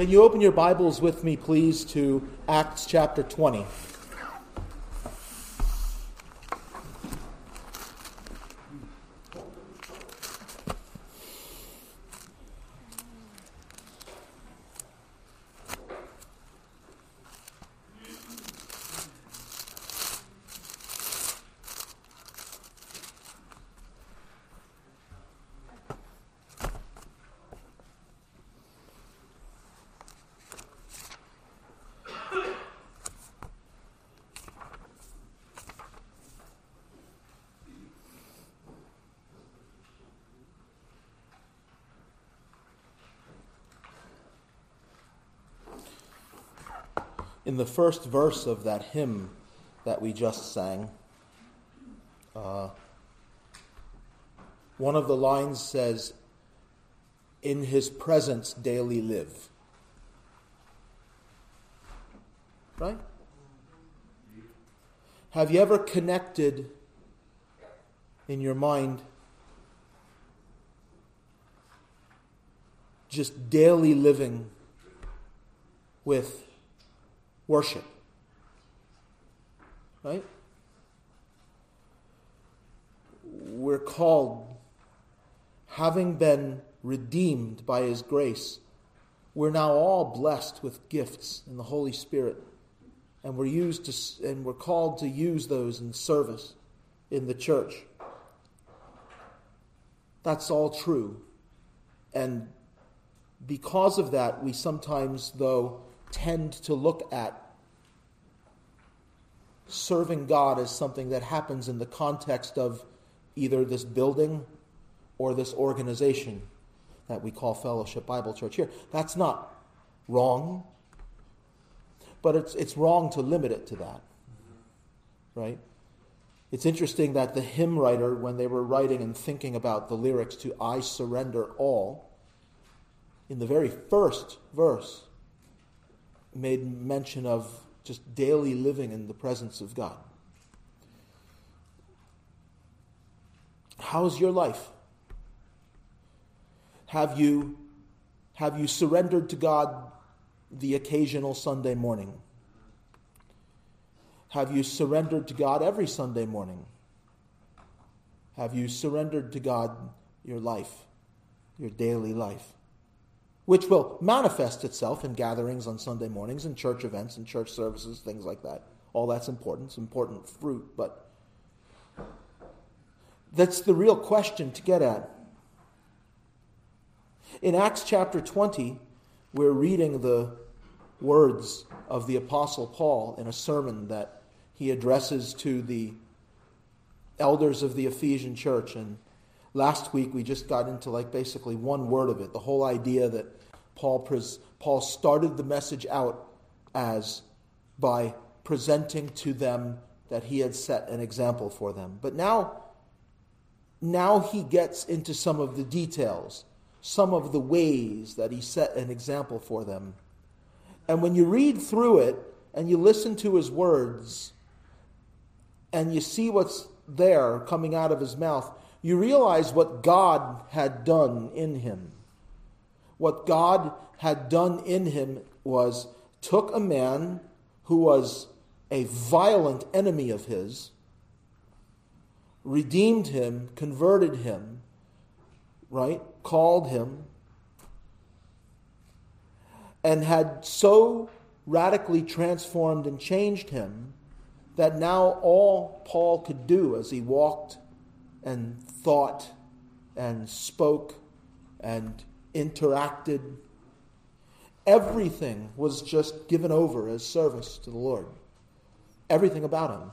Can you open your Bibles with me, please, to Acts chapter 20? The first verse of that hymn that we just sang, uh, one of the lines says, In his presence daily live. Right? Have you ever connected in your mind just daily living with worship. Right? We're called, having been redeemed by His grace, we're now all blessed with gifts in the Holy Spirit. And we're used to and we're called to use those in service in the church. That's all true. And because of that, we sometimes, though, tend to look at serving God as something that happens in the context of either this building or this organization that we call Fellowship Bible Church here. That's not wrong, but it's, it's wrong to limit it to that, right? It's interesting that the hymn writer, when they were writing and thinking about the lyrics to I Surrender All, in the very first verse, made mention of just daily living in the presence of God. How's your life? Have you, have you surrendered to God the occasional Sunday morning? Have you surrendered to God every Sunday morning? Have you surrendered to God your life, your daily life? Which will manifest itself in gatherings on Sunday mornings and church events and church services, things like that. All that's important. It's important fruit, but that's the real question to get at. In Acts chapter 20, we're reading the words of the Apostle Paul in a sermon that he addresses to the elders of the Ephesian church. And last week we just got into like basically one word of it the whole idea that Paul, pres- Paul started the message out as by presenting to them that he had set an example for them. But now, now he gets into some of the details, some of the ways that he set an example for them. And when you read through it and you listen to his words and you see what's there coming out of his mouth, you realize what God had done in him. What God had done in him was took a man who was a violent enemy of his, redeemed him, converted him, right? Called him, and had so radically transformed and changed him that now all Paul could do as he walked and thought and spoke and interacted. Everything was just given over as service to the Lord. Everything about him.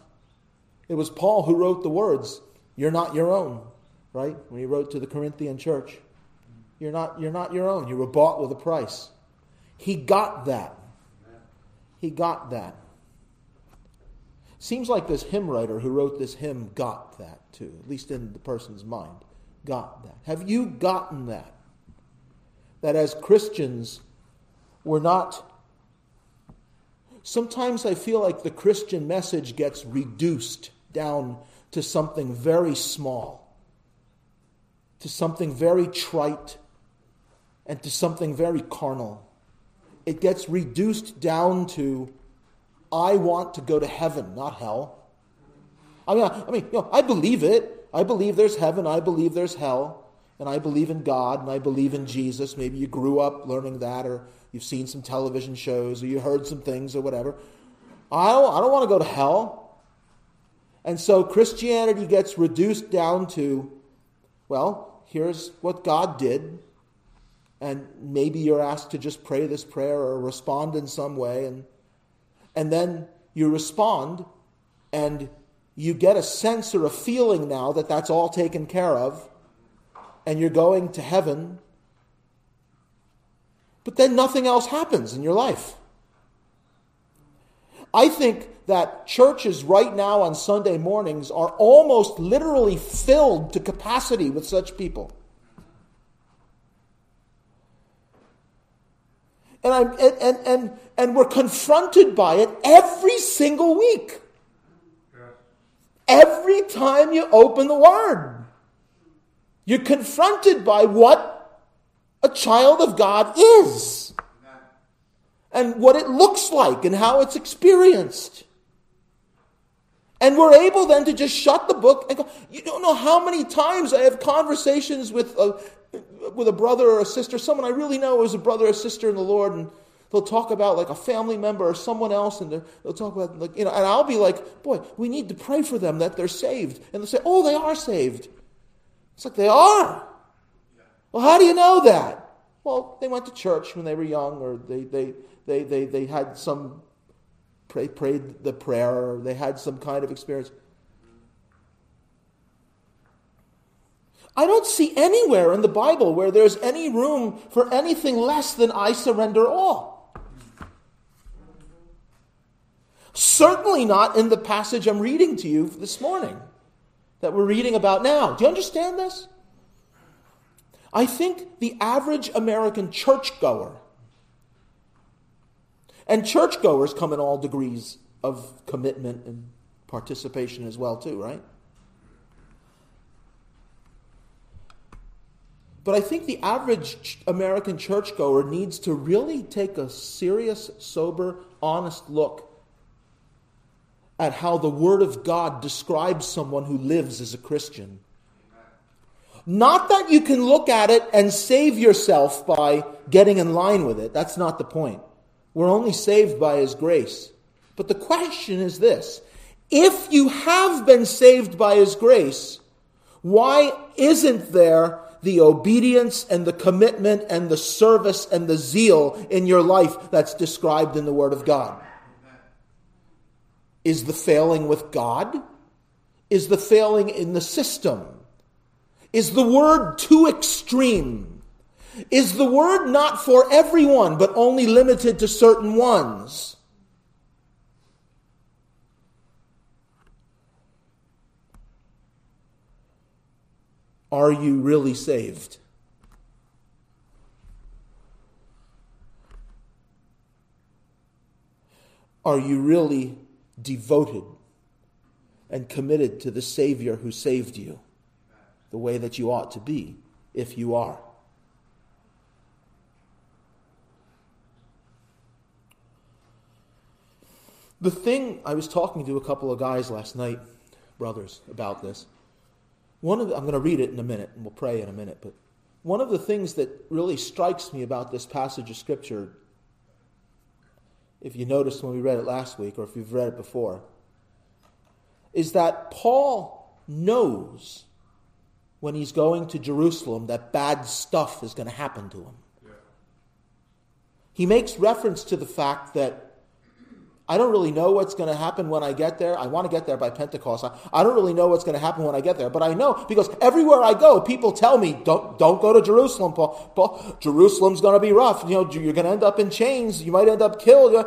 It was Paul who wrote the words, You're not your own, right? When he wrote to the Corinthian church. You're not, you're not your own. You were bought with a price. He got that. He got that. Seems like this hymn writer who wrote this hymn got that too, at least in the person's mind. Got that. Have you gotten that? that as Christians, we're not. Sometimes I feel like the Christian message gets reduced down to something very small, to something very trite, and to something very carnal. it gets reduced down to I want to go to heaven, not hell. I mean, I, I mean, you know, I believe it. I believe there's heaven. I believe there's hell. And I believe in God and I believe in Jesus. Maybe you grew up learning that or you've seen some television shows or you heard some things or whatever. I don't, I don't want to go to hell. And so Christianity gets reduced down to, well, here's what God did. And maybe you're asked to just pray this prayer or respond in some way. And, and then you respond and you get a sense or a feeling now that that's all taken care of and you're going to heaven. But then nothing else happens in your life. I think that churches right now on Sunday mornings are almost literally filled to capacity with such people. And, I'm, and, and, and, and we're confronted by it every single week. Every time you open the Word, you're confronted by what a child of God is and what it looks like and how it's experienced. And we're able then to just shut the book and go. You don't know how many times I have conversations with a, with a brother or a sister, someone I really know is a brother or sister in the Lord, and they'll talk about like a family member or someone else, and they'll talk about like you know, and I'll be like, boy, we need to pray for them that they're saved, and they'll say, oh, they are saved. It's like they are. Well, how do you know that? Well, they went to church when they were young, or they they they they, they had some pray, prayed the prayer, or they had some kind of experience. I don't see anywhere in the Bible where there's any room for anything less than I surrender all. Certainly not in the passage I'm reading to you this morning, that we're reading about now. Do you understand this? I think the average American churchgoer, and churchgoers come in all degrees of commitment and participation as well, too, right? But I think the average American churchgoer needs to really take a serious, sober, honest look at how the Word of God describes someone who lives as a Christian. Not that you can look at it and save yourself by getting in line with it. That's not the point. We're only saved by His grace. But the question is this if you have been saved by His grace, why isn't there the obedience and the commitment and the service and the zeal in your life that's described in the Word of God? Is the failing with God? Is the failing in the system? Is the Word too extreme? Is the Word not for everyone, but only limited to certain ones? Are you really saved? Are you really devoted and committed to the Savior who saved you the way that you ought to be if you are? The thing, I was talking to a couple of guys last night, brothers, about this. One of the, I'm going to read it in a minute, and we'll pray in a minute. But one of the things that really strikes me about this passage of Scripture, if you noticed when we read it last week, or if you've read it before, is that Paul knows when he's going to Jerusalem that bad stuff is going to happen to him. Yeah. He makes reference to the fact that I don't really know what's going to happen when I get there. I want to get there by Pentecost. I, I don't really know what's going to happen when I get there, but I know because everywhere I go, people tell me, "Don't don't go to Jerusalem, Paul. Paul Jerusalem's going to be rough. You know, you're going to end up in chains. You might end up killed."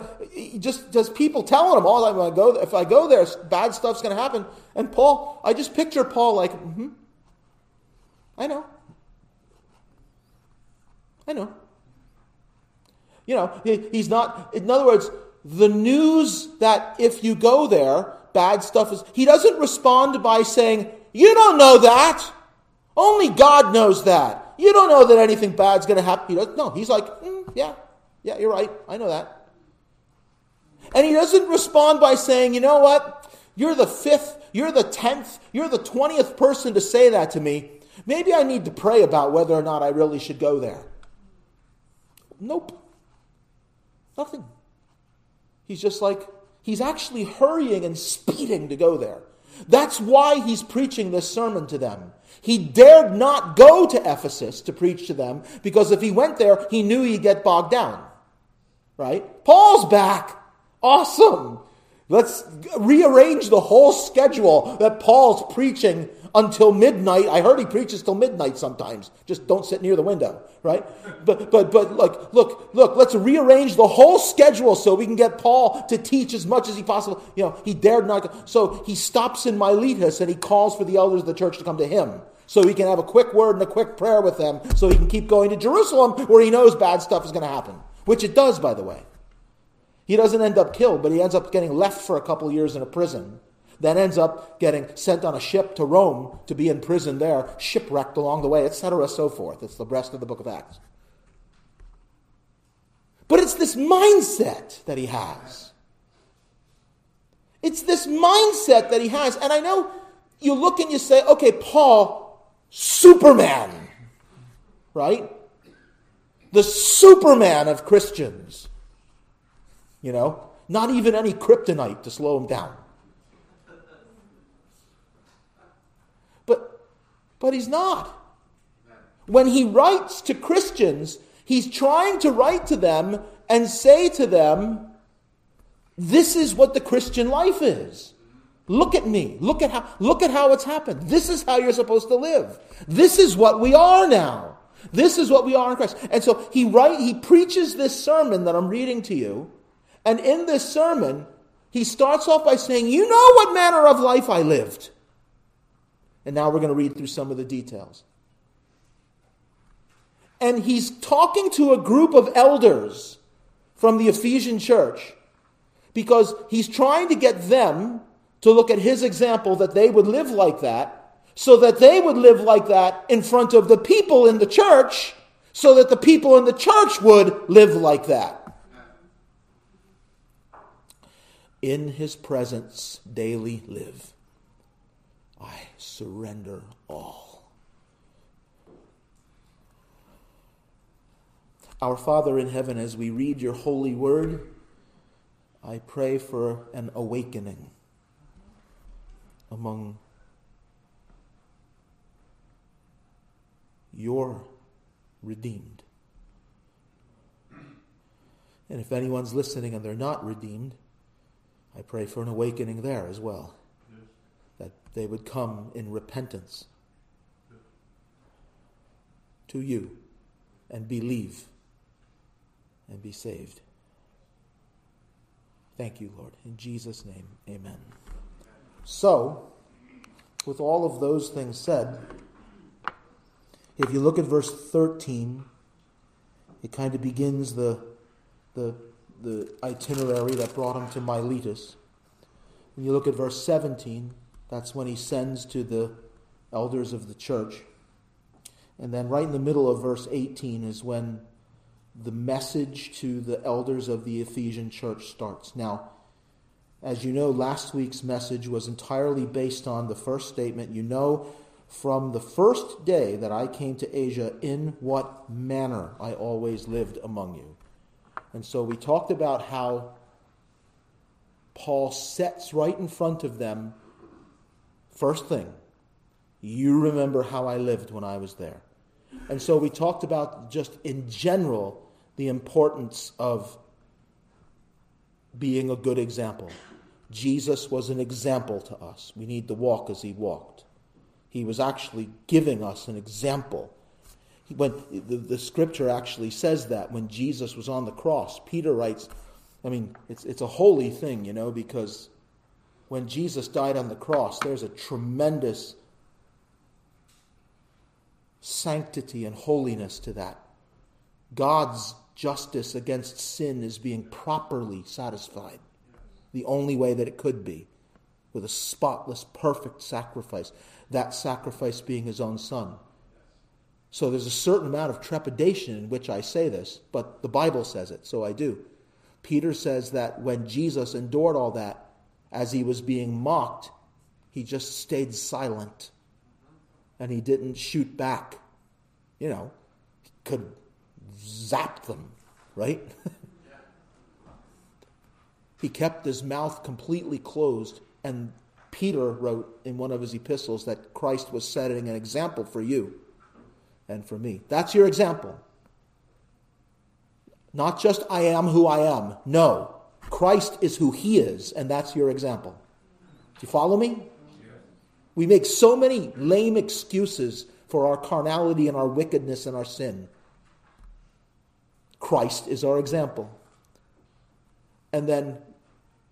Just just people telling him all the time. I go if I go there, bad stuff's going to happen. And Paul, I just picture Paul like, mm-hmm, I know, I know. You know, he, he's not. In other words the news that if you go there, bad stuff is. He doesn't respond by saying, You don't know that. Only God knows that. You don't know that anything bad's going to happen. He no, he's like, mm, Yeah, Yeah, you're right. I know that. And he doesn't respond by saying, you know what? You're the fifth, you're the tenth, you're the twentieth person to say that to me. Maybe I need to pray about whether or not I really should go there. Nope. Nothing. He's just like, he's actually hurrying and speeding to go there. That's why he's preaching this sermon to them. He dared not go to Ephesus to preach to them because if he went there, he knew he'd get bogged down. Right? Paul's back. Awesome. Let's rearrange the whole schedule that Paul's preaching until midnight. I heard he preaches till midnight sometimes. Just don't sit near the window, right? But but but look, look, look, let's rearrange the whole schedule so we can get Paul to teach as much as he possible. you know, he dared not. So he stops in Miletus and he calls for the elders of the church to come to him. So he can have a quick word and a quick prayer with them so he can keep going to Jerusalem where he knows bad stuff is going to happen. Which it does, by the way. He doesn't end up killed, but he ends up getting left for a couple years in a prison then ends up getting sent on a ship to Rome to be in prison there, shipwrecked along the way, etc., so forth. It's the rest of the book of Acts. But it's this mindset that he has. It's this mindset that he has. And I know you look and you say, okay, Paul, Superman, right? The Superman of Christians. You know, not even any kryptonite to slow him down. But he's not. When he writes to Christians, he's trying to write to them and say to them, this is what the Christian life is. Look at me. Look at how look at how it's happened. This is how you're supposed to live. This is what we are now. This is what we are in Christ. And so he write he preaches this sermon that I'm reading to you, and in this sermon, he starts off by saying, "You know what manner of life I lived." And now we're going to read through some of the details. And he's talking to a group of elders from the Ephesian church because he's trying to get them to look at his example that they would live like that so that they would live like that in front of the people in the church so that the people in the church would live like that. In his presence daily live. Surrender all. Our Father in heaven, as we read your holy word, I pray for an awakening among your redeemed. And if anyone's listening and they're not redeemed, I pray for an awakening there as well they would come in repentance to you and believe and be saved. Thank you, Lord. In Jesus' name, amen. So, with all of those things said, if you look at verse 13, it kind of begins the, the, the itinerary that brought him to Miletus. When you look at verse 17, that's when he sends to the elders of the church. And then, right in the middle of verse 18, is when the message to the elders of the Ephesian church starts. Now, as you know, last week's message was entirely based on the first statement. You know from the first day that I came to Asia in what manner I always lived among you. And so we talked about how Paul sets right in front of them First thing, you remember how I lived when I was there. And so we talked about just in general the importance of being a good example. Jesus was an example to us. We need to walk as he walked. He was actually giving us an example. When the, the scripture actually says that when Jesus was on the cross, Peter writes, I mean, it's, it's a holy thing, you know, because when Jesus died on the cross, there's a tremendous sanctity and holiness to that. God's justice against sin is being properly satisfied, the only way that it could be, with a spotless, perfect sacrifice, that sacrifice being his own son. So there's a certain amount of trepidation in which I say this, but the Bible says it, so I do. Peter says that when Jesus endured all that, as he was being mocked, he just stayed silent and he didn't shoot back. You know, he could zap them, right? he kept his mouth completely closed, and Peter wrote in one of his epistles that Christ was setting an example for you and for me. That's your example. Not just I am who I am. No. Christ is who he is, and that's your example. Do you follow me? We make so many lame excuses for our carnality and our wickedness and our sin. Christ is our example. And then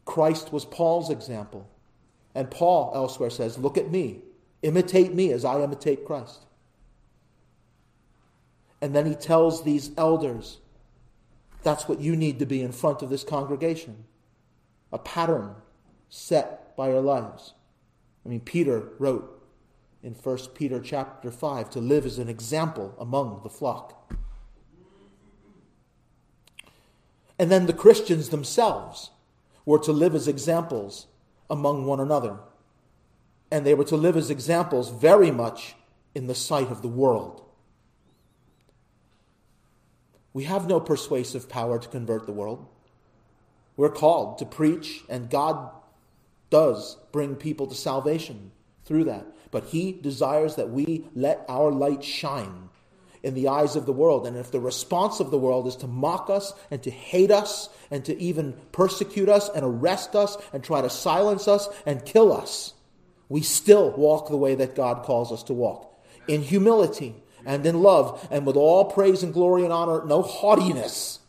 Christ was Paul's example. And Paul elsewhere says, Look at me, imitate me as I imitate Christ. And then he tells these elders, That's what you need to be in front of this congregation a pattern set by your lives. I mean, Peter wrote in 1 Peter chapter 5 to live as an example among the flock. And then the Christians themselves were to live as examples among one another. And they were to live as examples very much in the sight of the world. We have no persuasive power to convert the world. We're called to preach, and God does bring people to salvation through that. But He desires that we let our light shine in the eyes of the world. And if the response of the world is to mock us and to hate us and to even persecute us and arrest us and try to silence us and kill us, we still walk the way that God calls us to walk in humility and in love and with all praise and glory and honor, no haughtiness.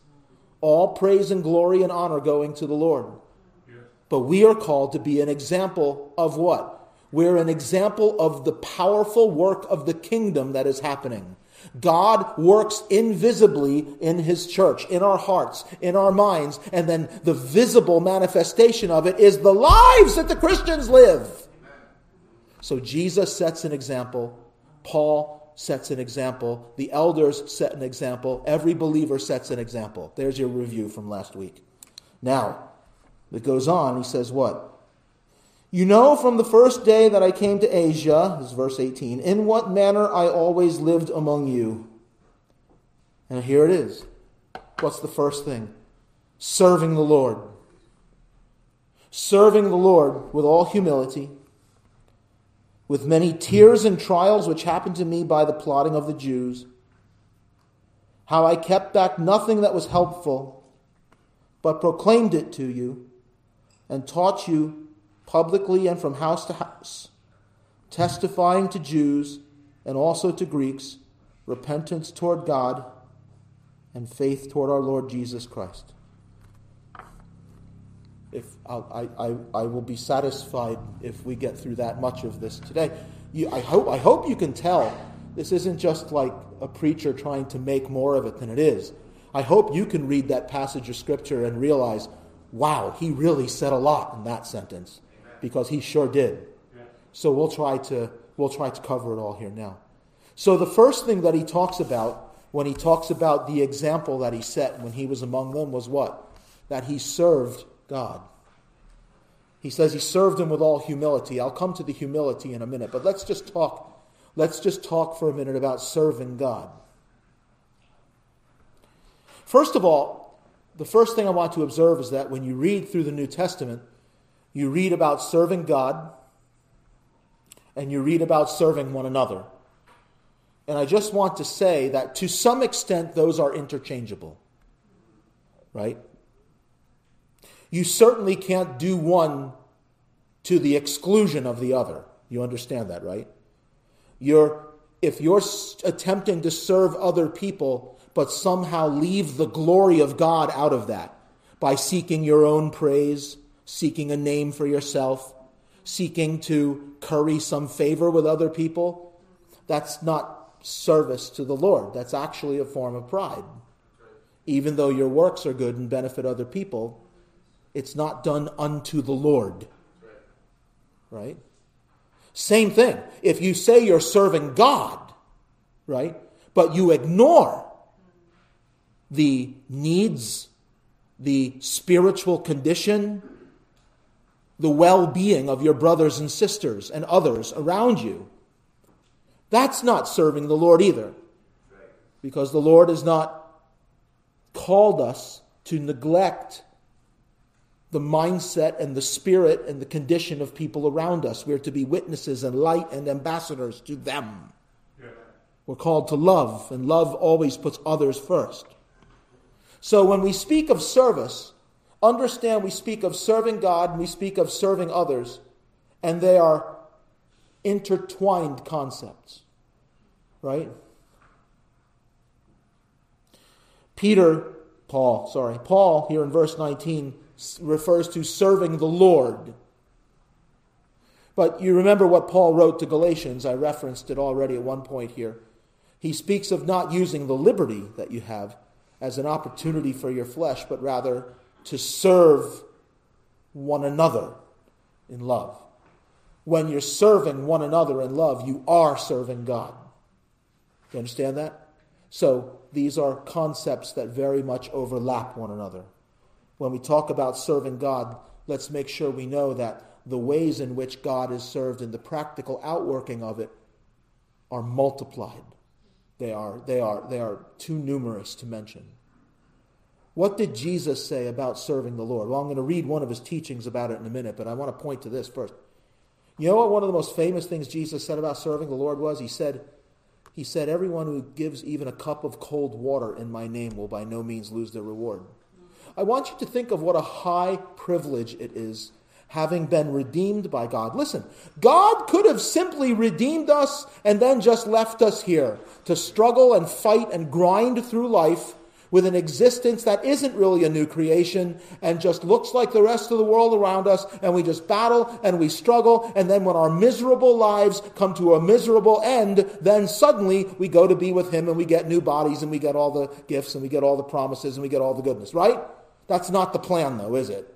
All praise and glory and honor going to the Lord. But we are called to be an example of what? We're an example of the powerful work of the kingdom that is happening. God works invisibly in His church, in our hearts, in our minds, and then the visible manifestation of it is the lives that the Christians live. So Jesus sets an example. Paul sets an example. The elders set an example. Every believer sets an example. There's your review from last week. Now, it goes on. He says, What? You know from the first day that I came to Asia, this is verse 18, in what manner I always lived among you. And here it is. What's the first thing? Serving the Lord. Serving the Lord with all humility, with many tears and trials which happened to me by the plotting of the Jews. How I kept back nothing that was helpful, but proclaimed it to you and taught you publicly and from house to house, testifying to Jews and also to Greeks repentance toward God and faith toward our Lord Jesus Christ. If I, I, I will be satisfied if we get through that much of this today. You, I, hope, I hope you can tell this isn't just like a preacher trying to make more of it than it is. I hope you can read that passage of Scripture and realize, wow, he really said a lot in that sentence because he sure did. So we'll try to we'll try to cover it all here now. So the first thing that he talks about when he talks about the example that he set when he was among them was what? That he served God. He says he served him with all humility. I'll come to the humility in a minute, but let's just talk let's just talk for a minute about serving God. First of all, the first thing I want to observe is that when you read through the New Testament, you read about serving God and you read about serving one another. And I just want to say that to some extent, those are interchangeable. Right? You certainly can't do one to the exclusion of the other. You understand that, right? You're, if you're attempting to serve other people, but somehow leave the glory of God out of that by seeking your own praise, seeking a name for yourself, seeking to curry some favor with other people, that's not service to the Lord. That's actually a form of pride. Even though your works are good and benefit other people, it's not done unto the Lord. Right? Same thing. If you say you're serving God, right? but you ignore the needs, the spiritual condition, the well being of your brothers and sisters and others around you, that's not serving the Lord either. Because the Lord has not called us to neglect the mindset and the spirit and the condition of people around us. We're to be witnesses and light and ambassadors to them. Yeah. We're called to love, and love always puts others first. So when we speak of service, understand we speak of serving God and we speak of serving others, and they are intertwined concepts. Right? Peter, Paul, sorry, Paul here in verse 19 refers to serving the Lord. But you remember what Paul wrote to Galatians. I referenced it already at one point here. He speaks of not using the liberty that you have as an opportunity for your flesh, but rather to serve one another in love. When you're serving one another in love, you are serving God. You understand that? So these are concepts that very much overlap one another. When we talk about serving God, let's make sure we know that the ways in which God is served and the practical outworking of it are multiplied. They are, they are, they are too numerous to mention. What did Jesus say about serving the Lord? Well, I'm going to read one of his teachings about it in a minute, but I want to point to this first. You know what one of the most famous things Jesus said about serving the Lord was? He said, he said, Everyone who gives even a cup of cold water in my name will by no means lose their reward. I want you to think of what a high privilege it is having been redeemed by God. Listen, God could have simply redeemed us and then just left us here to struggle and fight and grind through life with an existence that isn't really a new creation and just looks like the rest of the world around us, and we just battle and we struggle, and then when our miserable lives come to a miserable end, then suddenly we go to be with Him and we get new bodies and we get all the gifts and we get all the promises and we get all the goodness, right? That's not the plan, though, is it?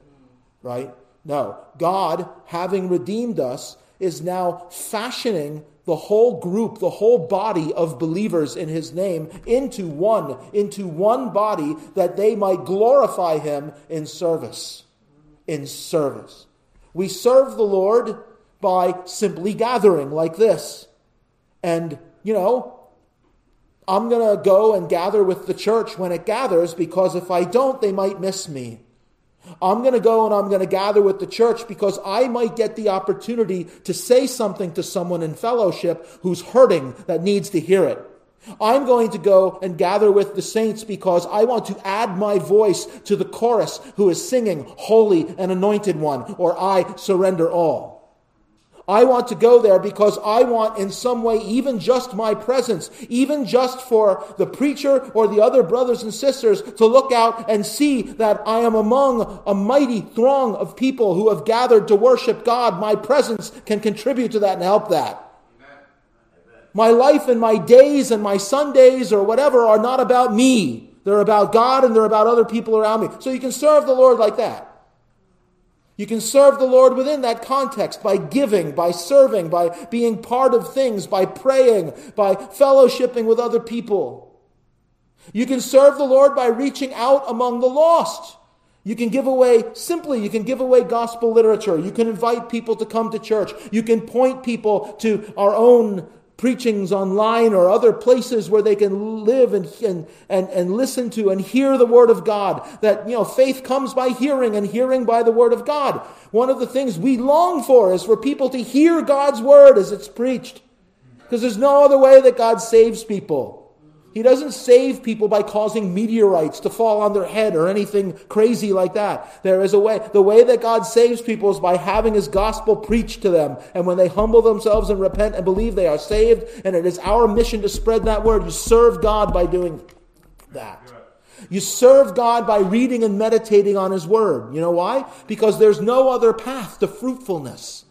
Right? No. God, having redeemed us, is now fashioning the whole group, the whole body of believers in his name into one, into one body that they might glorify him in service. In service. We serve the Lord by simply gathering like this. And, you know, I'm going to go and gather with the church when it gathers because if I don't, they might miss me. I'm going to go and I'm going to gather with the church because I might get the opportunity to say something to someone in fellowship who's hurting that needs to hear it. I'm going to go and gather with the saints because I want to add my voice to the chorus who is singing, Holy and Anointed One, or I surrender all. I want to go there because I want, in some way, even just my presence, even just for the preacher or the other brothers and sisters to look out and see that I am among a mighty throng of people who have gathered to worship God. My presence can contribute to that and help that. My life and my days and my Sundays or whatever are not about me. They're about God and they're about other people around me. So you can serve the Lord like that. You can serve the Lord within that context by giving, by serving, by being part of things, by praying, by fellowshipping with other people. You can serve the Lord by reaching out among the lost. You can give away, simply, you can give away gospel literature. You can invite people to come to church. You can point people to our own preachings online or other places where they can live and, and, and, and listen to and hear the Word of God. That, you know, faith comes by hearing and hearing by the Word of God. One of the things we long for is for people to hear God's Word as it's preached. Because there's no other way that God saves people. He doesn't save people by causing meteorites to fall on their head or anything crazy like that. There is a way. The way that God saves people is by having His gospel preached to them. And when they humble themselves and repent and believe they are saved, and it is our mission to spread that word, you serve God by doing that. You serve God by reading and meditating on His Word. You know why? Because there's no other path to fruitfulness.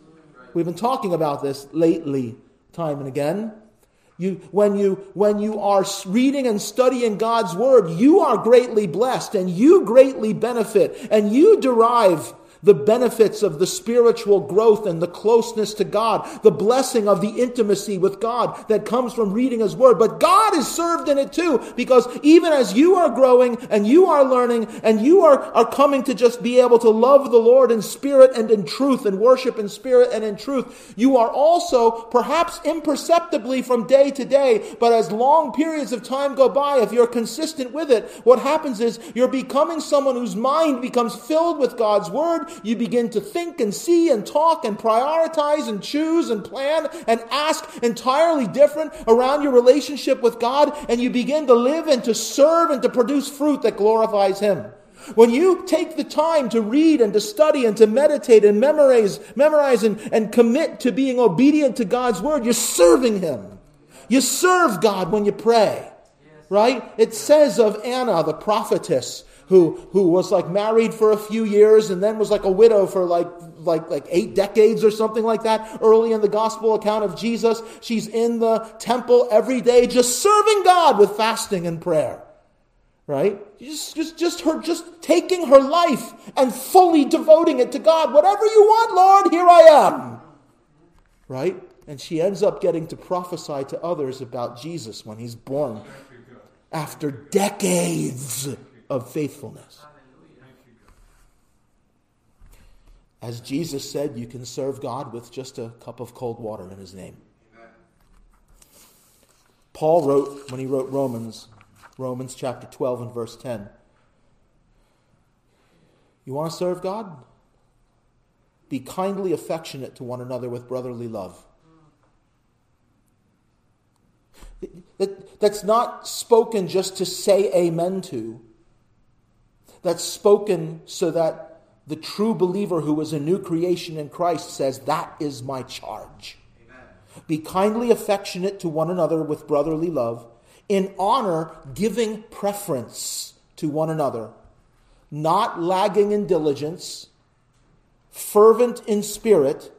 We've been talking about this lately, time and again. You, when, you, when you are reading and studying God's Word, you are greatly blessed and you greatly benefit and you derive the benefits of the spiritual growth and the closeness to God, the blessing of the intimacy with God that comes from reading His Word. But God is served in it too, because even as you are growing and you are learning and you are, are coming to just be able to love the Lord in spirit and in truth and worship in spirit and in truth, you are also, perhaps imperceptibly from day to day, but as long periods of time go by, if you're consistent with it, what happens is you're becoming someone whose mind becomes filled with God's Word. You begin to think and see and talk and prioritize and choose and plan and ask entirely different around your relationship with God, and you begin to live and to serve and to produce fruit that glorifies Him. When you take the time to read and to study and to meditate and memorize, memorize and, and commit to being obedient to God's word, you're serving Him. You serve God when you pray. Right? It says of Anna, the prophetess, who, who was like married for a few years and then was like a widow for like, like, like eight decades or something like that. Early in the gospel account of Jesus, she's in the temple every day just serving God with fasting and prayer. Right? Just, just, just her, just taking her life and fully devoting it to God. Whatever you want, Lord, here I am. Right? And she ends up getting to prophesy to others about Jesus when he's born after decades of faithfulness. As Jesus said, you can serve God with just a cup of cold water in his name. Paul wrote, when he wrote Romans, Romans chapter 12 and verse 10, you want to serve God? Be kindly affectionate to one another with brotherly love. That, that's not spoken just to say amen to. That's spoken so that the true believer who is a new creation in Christ says, That is my charge. Amen. Be kindly affectionate to one another with brotherly love, in honor, giving preference to one another, not lagging in diligence, fervent in spirit,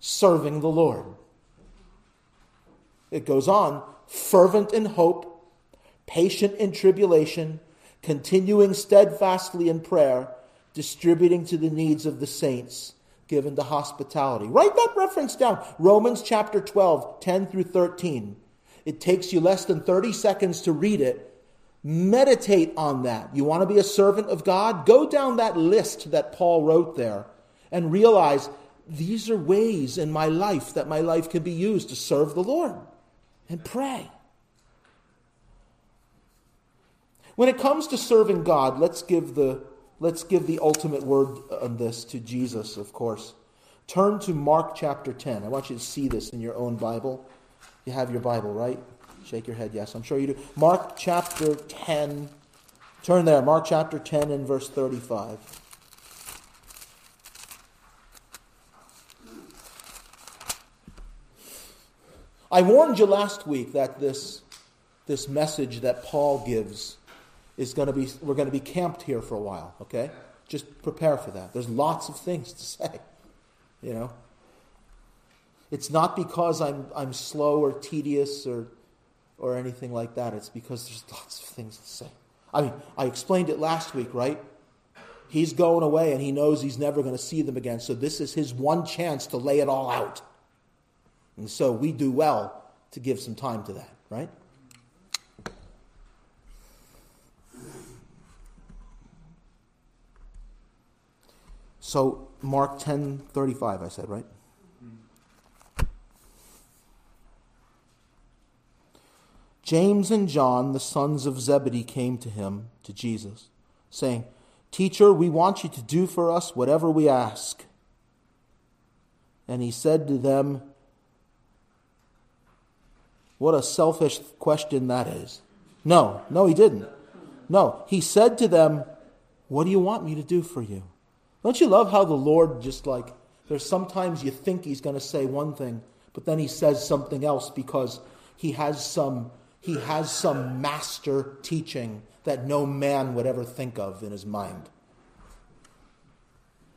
serving the Lord. It goes on. Fervent in hope, patient in tribulation, continuing steadfastly in prayer, distributing to the needs of the saints, given to hospitality. Write that reference down Romans chapter 12, 10 through 13. It takes you less than 30 seconds to read it. Meditate on that. You want to be a servant of God? Go down that list that Paul wrote there and realize these are ways in my life that my life can be used to serve the Lord and pray. When it comes to serving God, let's give the, let's give the ultimate word on this to Jesus, of course. Turn to Mark chapter 10. I want you to see this in your own Bible. You have your Bible, right? Shake your head, yes, I'm sure you do. Mark chapter 10. Turn there, Mark chapter 10 and verse 35. I warned you last week that this, this message that Paul gives is going to be, we're going to be camped here for a while, okay? Just prepare for that. There's lots of things to say, you know? It's not because I'm, I'm slow or tedious or, or anything like that. It's because there's lots of things to say. I mean, I explained it last week, right? He's going away and he knows he's never going to see them again. So this is his one chance to lay it all out. And so we do well to give some time to that, right? So Mark 10:35 I said, right? James and John, the sons of Zebedee, came to him, to Jesus, saying, Teacher, we want you to do for us whatever we ask. And he said to them, what a selfish question that is. No, no, he didn't. No, he said to them, What do you want me to do for you? Don't you love how the Lord just like, there's sometimes you think he's going to say one thing, but then he says something else because he has some he has some master teaching that no man would ever think of in his mind.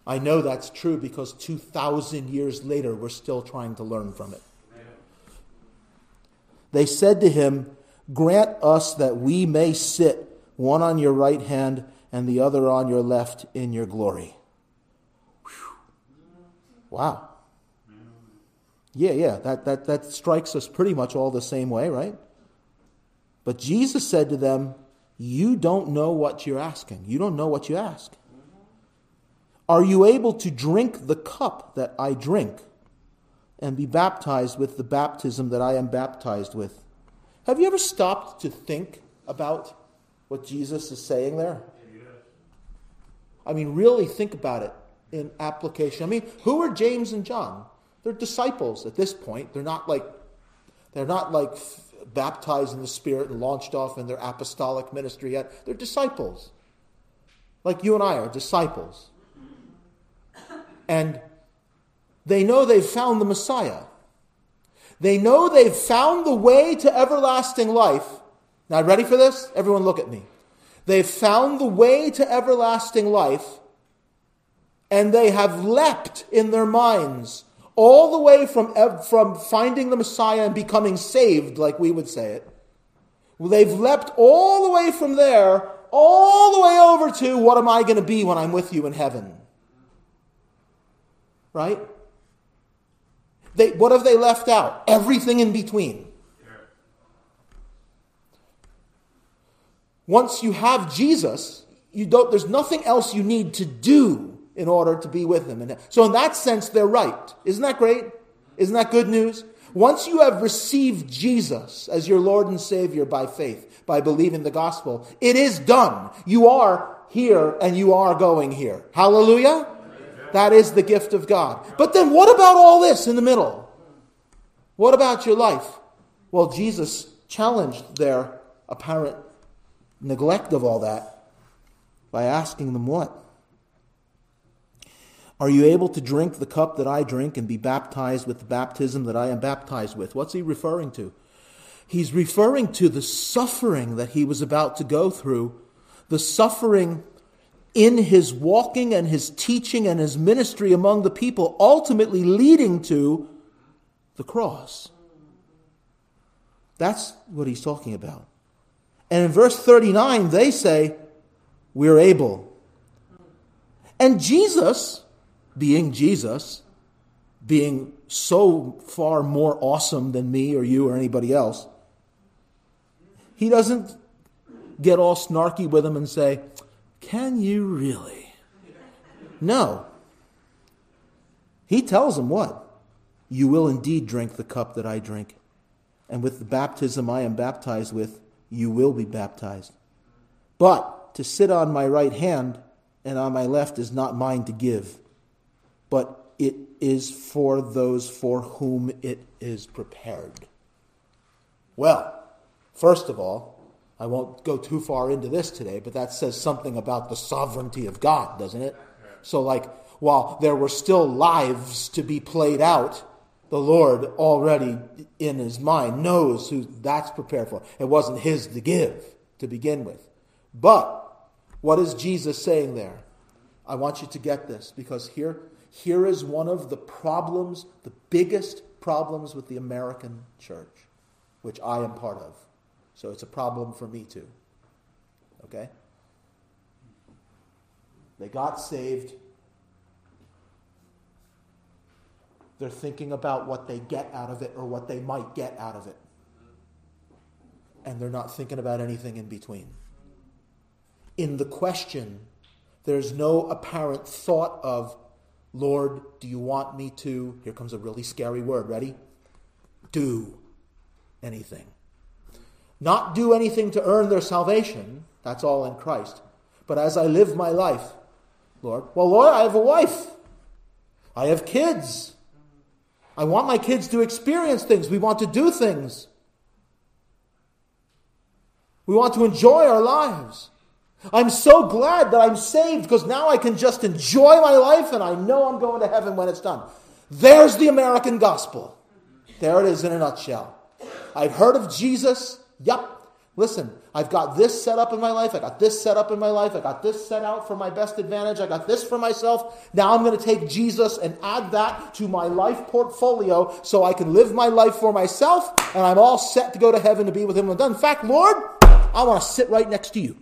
I know that's true because 2,000 years later, we're still trying to learn from it. They said to him, Grant us that we may sit, one on your right hand and the other on your left, in your glory. Wow. Yeah, yeah, that, that, that strikes us pretty much all the same way, right? But Jesus said to them, You don't know what you're asking. You don't know what you ask. Are you able to drink the cup that I drink and be baptized with the baptism that I am baptized with? Have you ever stopped to think about what Jesus is saying there? I mean, really think about it in application. I mean, who are James and John? They're disciples at this point. They're not like they're not like baptized in the Spirit and launched off in their apostolic ministry yet. They're disciples. Like you and I are disciples. And they know they've found the Messiah. They know they've found the way to everlasting life. Now, ready for this? Everyone, look at me. They've found the way to everlasting life, and they have leapt in their minds all the way from, from finding the Messiah and becoming saved, like we would say it. They've leapt all the way from there, all the way over to what am I going to be when I'm with you in heaven? Right? They, what have they left out? Everything in between. Once you have Jesus, you don't, there's nothing else you need to do in order to be with him. And so, in that sense, they're right. Isn't that great? Isn't that good news? Once you have received Jesus as your Lord and Savior by faith, by believing the gospel, it is done. You are here and you are going here. Hallelujah? That is the gift of God. But then what about all this in the middle? What about your life? Well, Jesus challenged their apparent neglect of all that by asking them what? Are you able to drink the cup that I drink and be baptized with the baptism that I am baptized with? What's he referring to? He's referring to the suffering that he was about to go through, the suffering in his walking and his teaching and his ministry among the people, ultimately leading to the cross. That's what he's talking about. And in verse 39, they say, We're able. And Jesus being Jesus, being so far more awesome than me or you or anybody else, he doesn't get all snarky with him and say, Can you really? No. He tells him what? You will indeed drink the cup that I drink, and with the baptism I am baptized with, you will be baptized. But to sit on my right hand and on my left is not mine to give but it is for those for whom it is prepared. Well, first of all, I won't go too far into this today, but that says something about the sovereignty of God, doesn't it? So, like, while there were still lives to be played out, the Lord already in his mind knows who that's prepared for. It wasn't his to give to begin with. But what is Jesus saying there? I want you to get this because here here is one of the problems, the biggest problems with the American church, which I am part of. So it's a problem for me too. Okay? They got saved. They're thinking about what they get out of it or what they might get out of it. And they're not thinking about anything in between. In the question, there's no apparent thought of Lord, do you want me to? Here comes a really scary word. Ready? Do anything. Not do anything to earn their salvation. That's all in Christ. But as I live my life, Lord, well, Lord, I have a wife. I have kids. I want my kids to experience things. We want to do things. We want to enjoy our lives. I'm so glad that I'm saved because now I can just enjoy my life and I know I'm going to heaven when it's done. There's the American gospel. There it is in a nutshell. I've heard of Jesus. Yep. Listen, I've got this set up in my life. I got this set up in my life. I got this set out for my best advantage. I got this for myself. Now I'm going to take Jesus and add that to my life portfolio so I can live my life for myself and I'm all set to go to heaven to be with Him when it's done. In fact, Lord, I want to sit right next to you.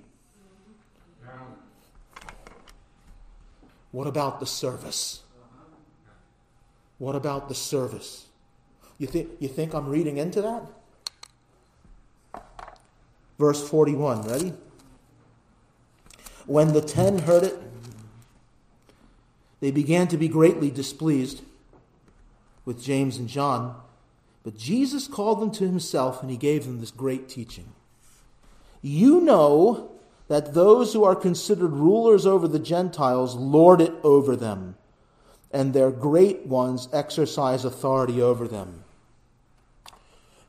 What about the service? What about the service? You think, you think I'm reading into that? Verse 41, ready? When the ten heard it, they began to be greatly displeased with James and John. But Jesus called them to himself and he gave them this great teaching. You know that those who are considered rulers over the Gentiles lord it over them, and their great ones exercise authority over them.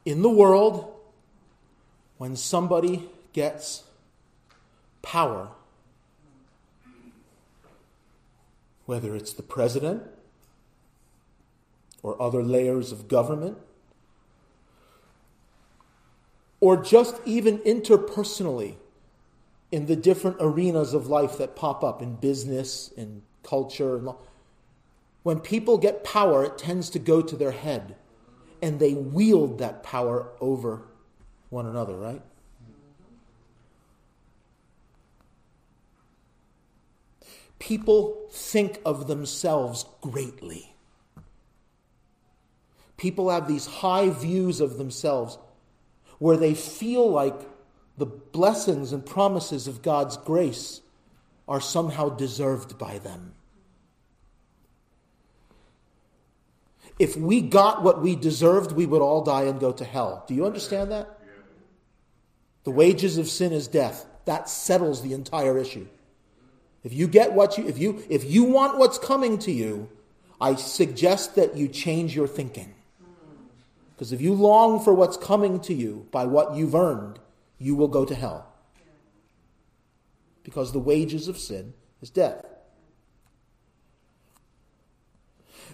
In the world, when somebody gets power, whether it's the president or other layers of government, or just even interpersonally in the different arenas of life that pop up in business, in culture. When people get power, it tends to go to their head, and they wield that power over one another, right? People think of themselves greatly. People have these high views of themselves where they feel like the blessings and promises of God's grace are somehow deserved by them. If we got what we deserved, we would all die and go to hell. Do you understand that? The wages of sin is death. That settles the entire issue. If you get what you if you if you want what's coming to you, I suggest that you change your thinking. Because if you long for what's coming to you by what you've earned, you will go to hell. Because the wages of sin is death.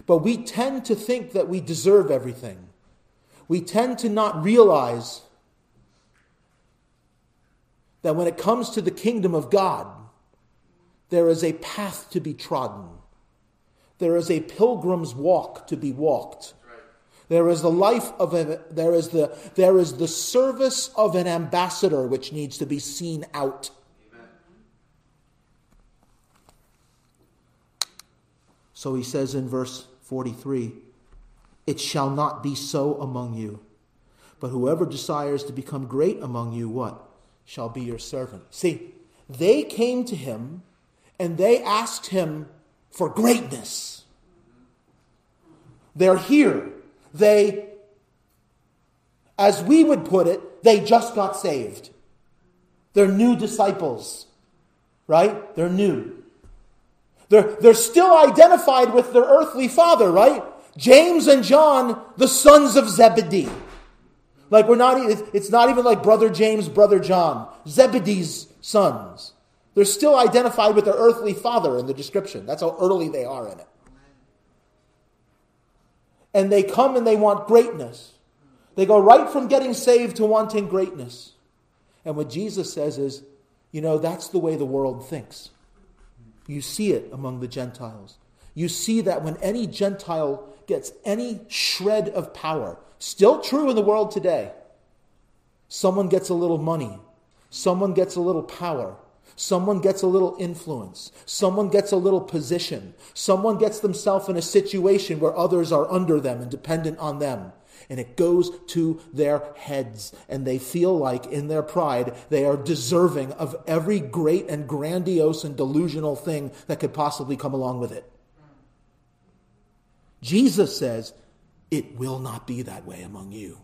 But we tend to think that we deserve everything. We tend to not realize that when it comes to the kingdom of God, there is a path to be trodden. There is a pilgrim's walk to be walked. There is the life of a, there is the there is the service of an ambassador which needs to be seen out. Amen. So he says in verse 43, it shall not be so among you. But whoever desires to become great among you, what? Shall be your servant. See, they came to him and they asked him for greatness. They're here they, as we would put it, they just got saved. They're new disciples, right? They're new. They're, they're still identified with their earthly father, right? James and John, the sons of Zebedee. Like we're not, it's not even like brother James, brother John. Zebedee's sons. They're still identified with their earthly father in the description. That's how early they are in it and they come and they want greatness. They go right from getting saved to wanting greatness. And what Jesus says is, you know, that's the way the world thinks. You see it among the Gentiles. You see that when any Gentile gets any shred of power, still true in the world today, someone gets a little money, someone gets a little power, Someone gets a little influence. Someone gets a little position. Someone gets themselves in a situation where others are under them and dependent on them. And it goes to their heads. And they feel like, in their pride, they are deserving of every great and grandiose and delusional thing that could possibly come along with it. Jesus says, It will not be that way among you.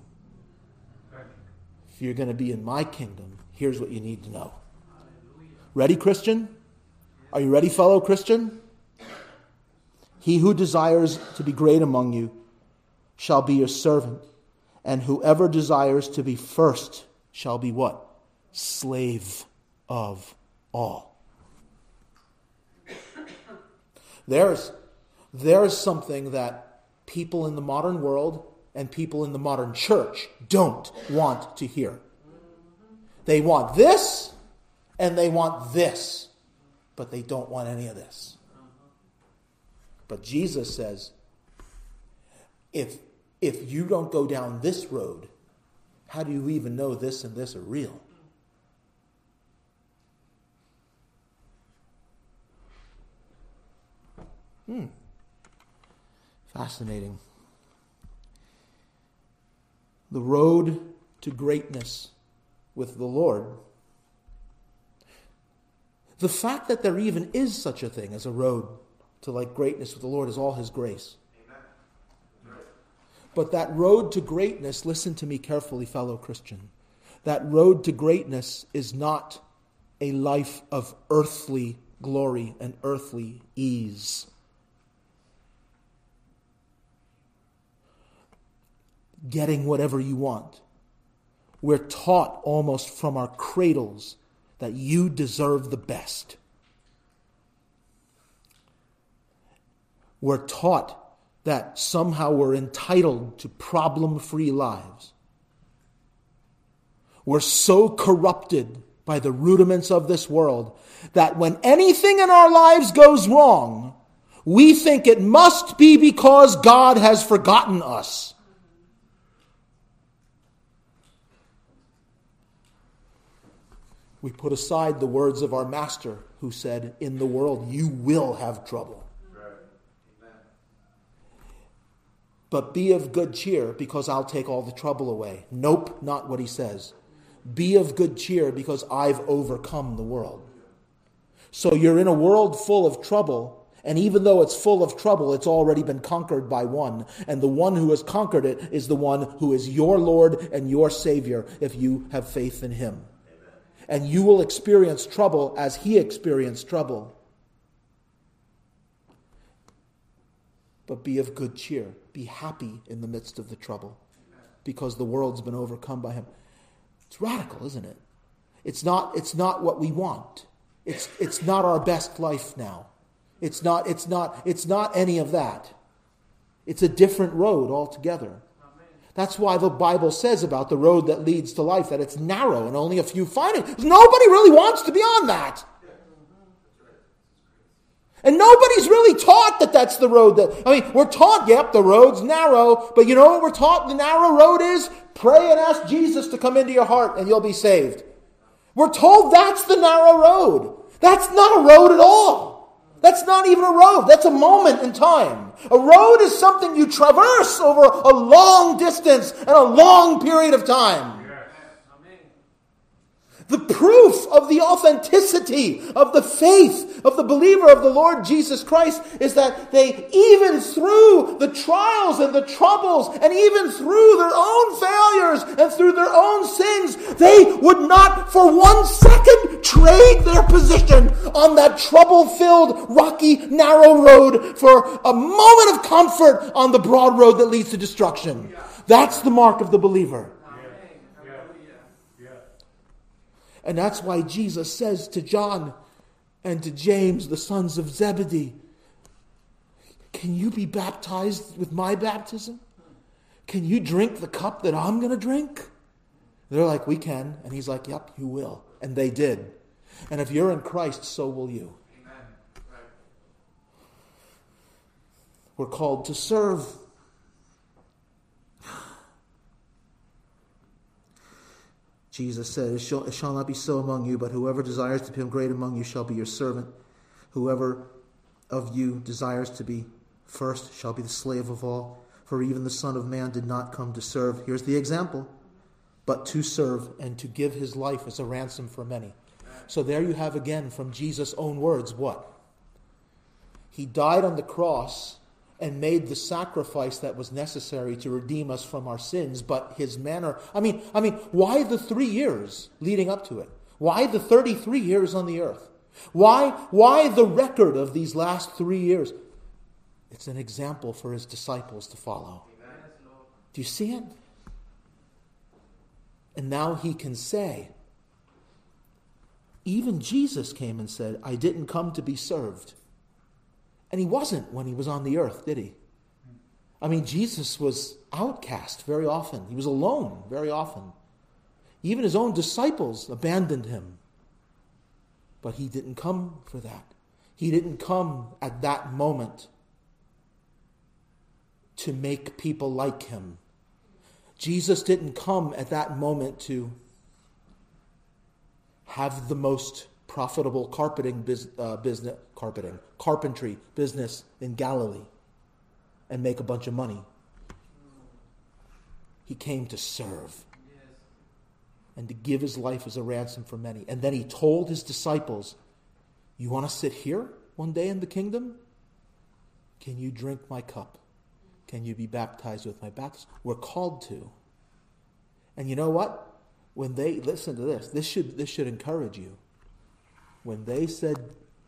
If you're going to be in my kingdom, here's what you need to know. Ready, Christian? Are you ready, fellow Christian? He who desires to be great among you shall be your servant, and whoever desires to be first shall be what? Slave of all. There's, there's something that people in the modern world and people in the modern church don't want to hear. They want this and they want this, but they don't want any of this. But Jesus says, if, if you don't go down this road, how do you even know this and this are real? Hmm. Fascinating. The road to greatness with the Lord. The fact that there even is such a thing as a road to like greatness with the Lord is all his grace. But that road to greatness, listen to me carefully, fellow Christian. That road to greatness is not a life of earthly glory and earthly ease. Getting whatever you want. We're taught almost from our cradles that you deserve the best. We're taught that somehow we're entitled to problem free lives. We're so corrupted by the rudiments of this world that when anything in our lives goes wrong, we think it must be because God has forgotten us. We put aside the words of our Master who said, In the world you will have trouble. but be of good cheer because I'll take all the trouble away. Nope, not what he says. Be of good cheer because I've overcome the world. So you're in a world full of trouble, and even though it's full of trouble, it's already been conquered by one. And the one who has conquered it is the one who is your Lord and your Savior if you have faith in him. And you will experience trouble as he experienced trouble. But be of good cheer be happy in the midst of the trouble because the world's been overcome by him. It's radical, isn't it? It's not, it's not what we want. It's, it's not our best life now. It's not, it's, not, it's not any of that. It's a different road altogether. That's why the Bible says about the road that leads to life that it's narrow and only a few find it. Nobody really wants to be on that. And nobody's really taught that that's the road that, I mean, we're taught, yep, the road's narrow, but you know what we're taught the narrow road is? Pray and ask Jesus to come into your heart and you'll be saved. We're told that's the narrow road. That's not a road at all. That's not even a road. That's a moment in time. A road is something you traverse over a long distance and a long period of time. The proof of the authenticity of the faith of the believer of the Lord Jesus Christ is that they, even through the trials and the troubles, and even through their own failures and through their own sins, they would not for one second trade their position on that trouble filled, rocky, narrow road for a moment of comfort on the broad road that leads to destruction. That's the mark of the believer. And that's why Jesus says to John and to James, the sons of Zebedee, Can you be baptized with my baptism? Can you drink the cup that I'm going to drink? They're like, We can. And he's like, Yep, you will. And they did. And if you're in Christ, so will you. We're called to serve Jesus said, it shall, it shall not be so among you, but whoever desires to become great among you shall be your servant. Whoever of you desires to be first shall be the slave of all. For even the Son of Man did not come to serve. Here's the example but to serve and to give his life as a ransom for many. So there you have again from Jesus' own words what? He died on the cross and made the sacrifice that was necessary to redeem us from our sins, but his manner I mean, I mean, why the 3 years leading up to it? Why the 33 years on the earth? Why why the record of these last 3 years? It's an example for his disciples to follow. Do you see it? And now he can say, even Jesus came and said, I didn't come to be served, and he wasn't when he was on the earth, did he? I mean, Jesus was outcast very often. He was alone very often. Even his own disciples abandoned him. But he didn't come for that. He didn't come at that moment to make people like him. Jesus didn't come at that moment to have the most profitable carpeting uh, business, carpeting, carpentry business in Galilee and make a bunch of money. He came to serve and to give his life as a ransom for many. And then he told his disciples, You want to sit here one day in the kingdom? Can you drink my cup? Can you be baptized with my baptism? We're called to. And you know what? When they listen to this, this should this should encourage you. When they said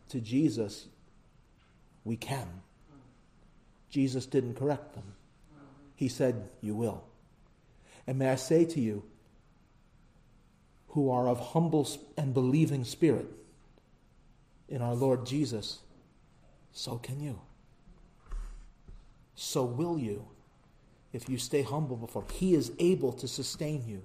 to Jesus, "We can," Jesus didn't correct them. He said, "You will." And may I say to you, who are of humble and believing spirit in our Lord Jesus, so can you. So will you if you stay humble before. He is able to sustain you.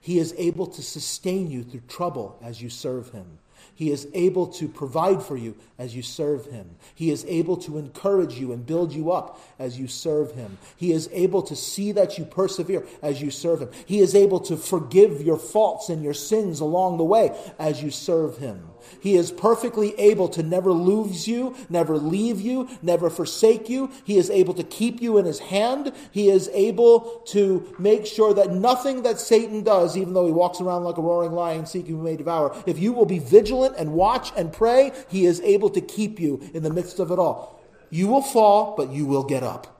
He is able to sustain you through trouble as you serve him. He is able to provide for you as you serve Him. He is able to encourage you and build you up as you serve Him. He is able to see that you persevere as you serve Him. He is able to forgive your faults and your sins along the way as you serve Him. He is perfectly able to never lose you, never leave you, never forsake you. He is able to keep you in his hand. He is able to make sure that nothing that Satan does, even though he walks around like a roaring lion seeking who may devour, if you will be vigilant and watch and pray, he is able to keep you in the midst of it all. You will fall, but you will get up.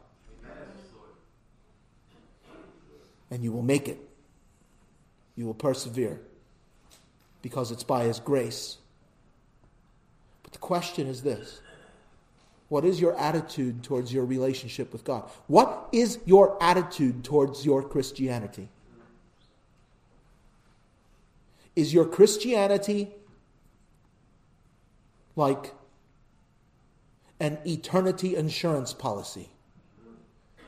And you will make it. You will persevere because it's by his grace but the question is this What is your attitude towards your relationship with God? What is your attitude towards your Christianity? Is your Christianity like an eternity insurance policy?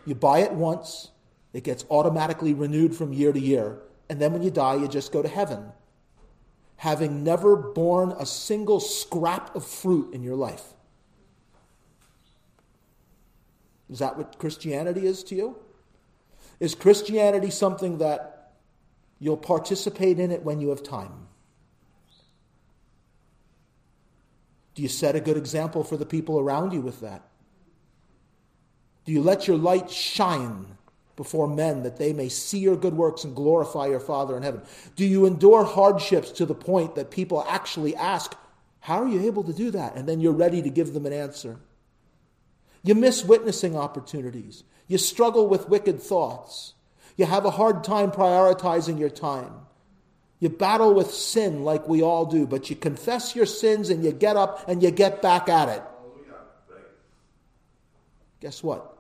You buy it once, it gets automatically renewed from year to year, and then when you die, you just go to heaven having never borne a single scrap of fruit in your life. Is that what Christianity is to you? Is Christianity something that you'll participate in it when you have time? Do you set a good example for the people around you with that? Do you let your light shine before men that they may see your good works and glorify your Father in heaven? Do you endure hardships to the point that people actually ask, How are you able to do that? And then you're ready to give them an answer. You miss witnessing opportunities. You struggle with wicked thoughts. You have a hard time prioritizing your time. You battle with sin like we all do, but you confess your sins and you get up and you get back at it. Guess what?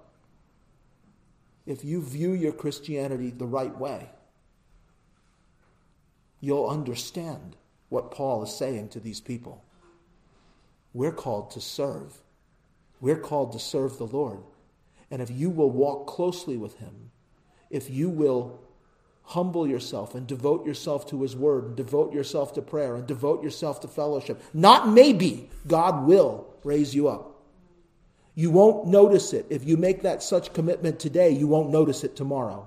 If you view your Christianity the right way, you'll understand what Paul is saying to these people. We're called to serve. We're called to serve the Lord. And if you will walk closely with Him, if you will humble yourself and devote yourself to His Word, and devote yourself to prayer, and devote yourself to fellowship, not maybe, God will raise you up. You won't notice it. If you make that such commitment today, you won't notice it tomorrow.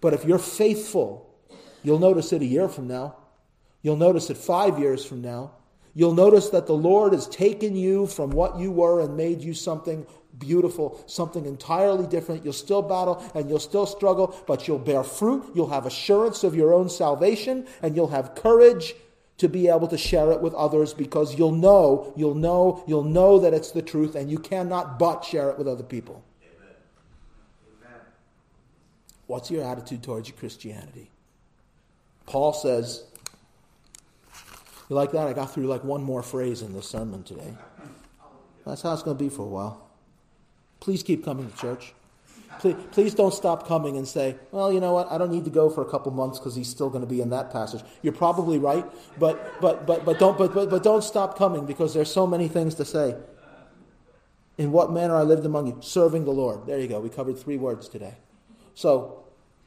But if you're faithful, you'll notice it a year from now. You'll notice it five years from now. You'll notice that the Lord has taken you from what you were and made you something beautiful, something entirely different. You'll still battle and you'll still struggle, but you'll bear fruit. You'll have assurance of your own salvation and you'll have courage to be able to share it with others because you'll know, you'll know, you'll know that it's the truth and you cannot but share it with other people. Amen. Amen. What's your attitude towards your Christianity? Paul says, You like that? I got through like one more phrase in the sermon today. That's how it's going to be for a while. Please keep coming to church. Please, please don't stop coming and say, well, you know what, I don't need to go for a couple months because he's still going to be in that passage. You're probably right, but, but, but, but, don't, but, but, but don't stop coming because there's so many things to say. In what manner I lived among you? Serving the Lord. There you go. We covered three words today. So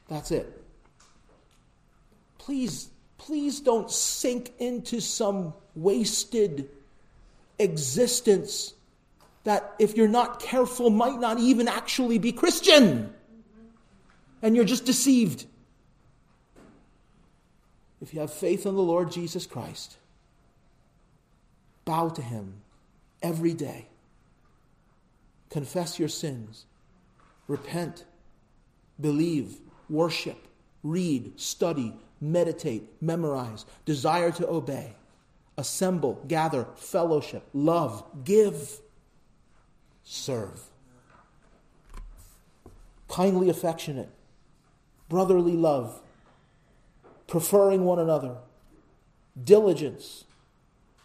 that's it. Please, please don't sink into some wasted existence that, if you're not careful, might not even actually be Christian. And you're just deceived. If you have faith in the Lord Jesus Christ, bow to Him every day. Confess your sins. Repent, believe, worship, read, study, meditate, memorize, desire to obey, assemble, gather, fellowship, love, give, serve. Kindly affectionate, brotherly love, preferring one another, diligence,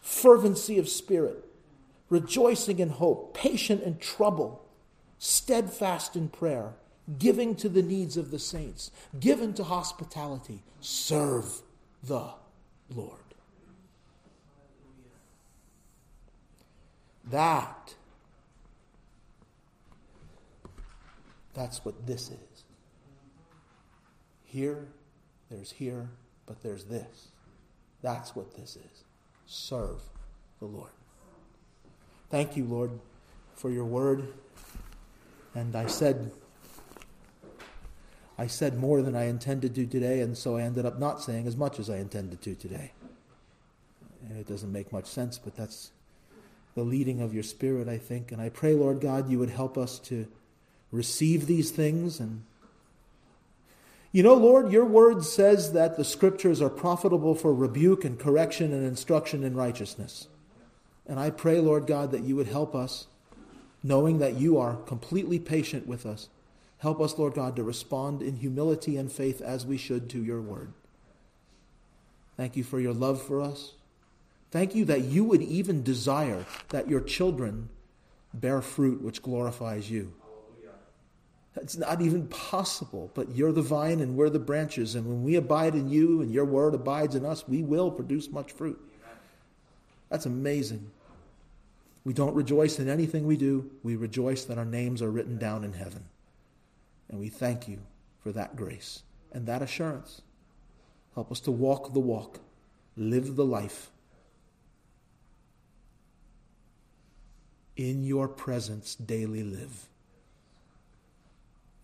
fervency of spirit, rejoicing in hope, patient in trouble, steadfast in prayer, giving to the needs of the saints, given to hospitality, serve the Lord. That, that's what this is. Here, there's here, but there's this. That's what this is. Serve the Lord. Thank you, Lord, for your word. And I said, I said more than I intended to today, and so I ended up not saying as much as I intended to today. It doesn't make much sense, but that's the leading of your Spirit, I think. And I pray, Lord God, you would help us to receive these things. And you know, Lord, your word says that the scriptures are profitable for rebuke and correction and instruction in righteousness. And I pray, Lord God, that you would help us, knowing that you are completely patient with us. Help us, Lord God, to respond in humility and faith as we should to your word. Thank you for your love for us. Thank you that you would even desire that your children bear fruit which glorifies you. It's not even possible, but you're the vine and we're the branches. And when we abide in you and your word abides in us, we will produce much fruit. That's amazing. We don't rejoice in anything we do, we rejoice that our names are written down in heaven. And we thank you for that grace and that assurance. Help us to walk the walk, live the life. In your presence, daily live.